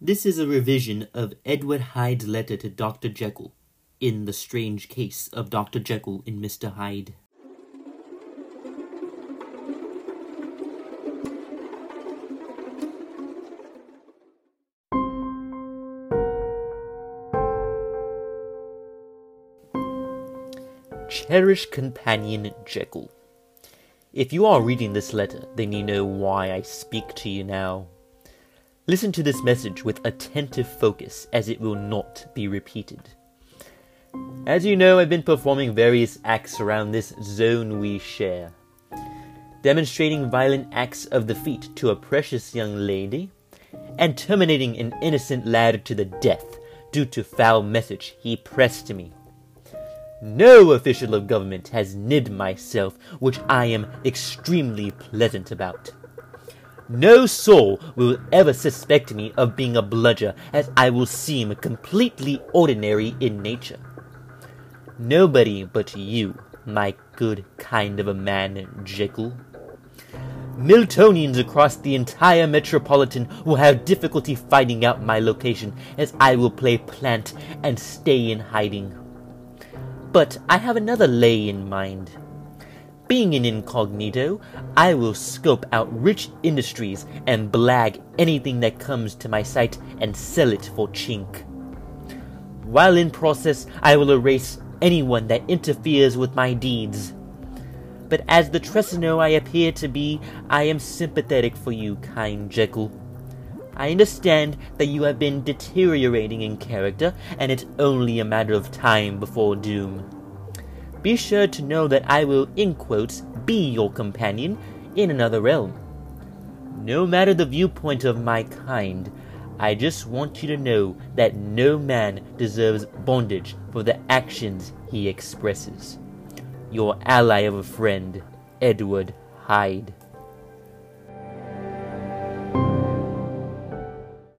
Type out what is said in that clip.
This is a revision of Edward Hyde's letter to Dr. Jekyll in The Strange Case of Dr. Jekyll and Mr. Hyde. Cherished companion Jekyll. If you are reading this letter, then you know why I speak to you now. Listen to this message with attentive focus, as it will not be repeated. As you know, I've been performing various acts around this zone we share. Demonstrating violent acts of the to a precious young lady, and terminating an innocent lad to the death due to foul message he pressed to me. No official of government has nibbed myself, which I am extremely pleasant about. No soul will ever suspect me of being a bludger, as I will seem completely ordinary in nature. Nobody but you, my good kind of a man, Jekyll. Miltonians across the entire metropolitan will have difficulty finding out my location, as I will play plant and stay in hiding. But I have another lay in mind. Being an incognito, I will scope out rich industries and blag anything that comes to my sight and sell it for chink. While in process, I will erase anyone that interferes with my deeds. But as the Tresino I appear to be, I am sympathetic for you, kind Jekyll. I understand that you have been deteriorating in character, and it's only a matter of time before doom be sure to know that I will, in quotes, be your companion in another realm. No matter the viewpoint of my kind, I just want you to know that no man deserves bondage for the actions he expresses. Your ally of a friend, Edward Hyde.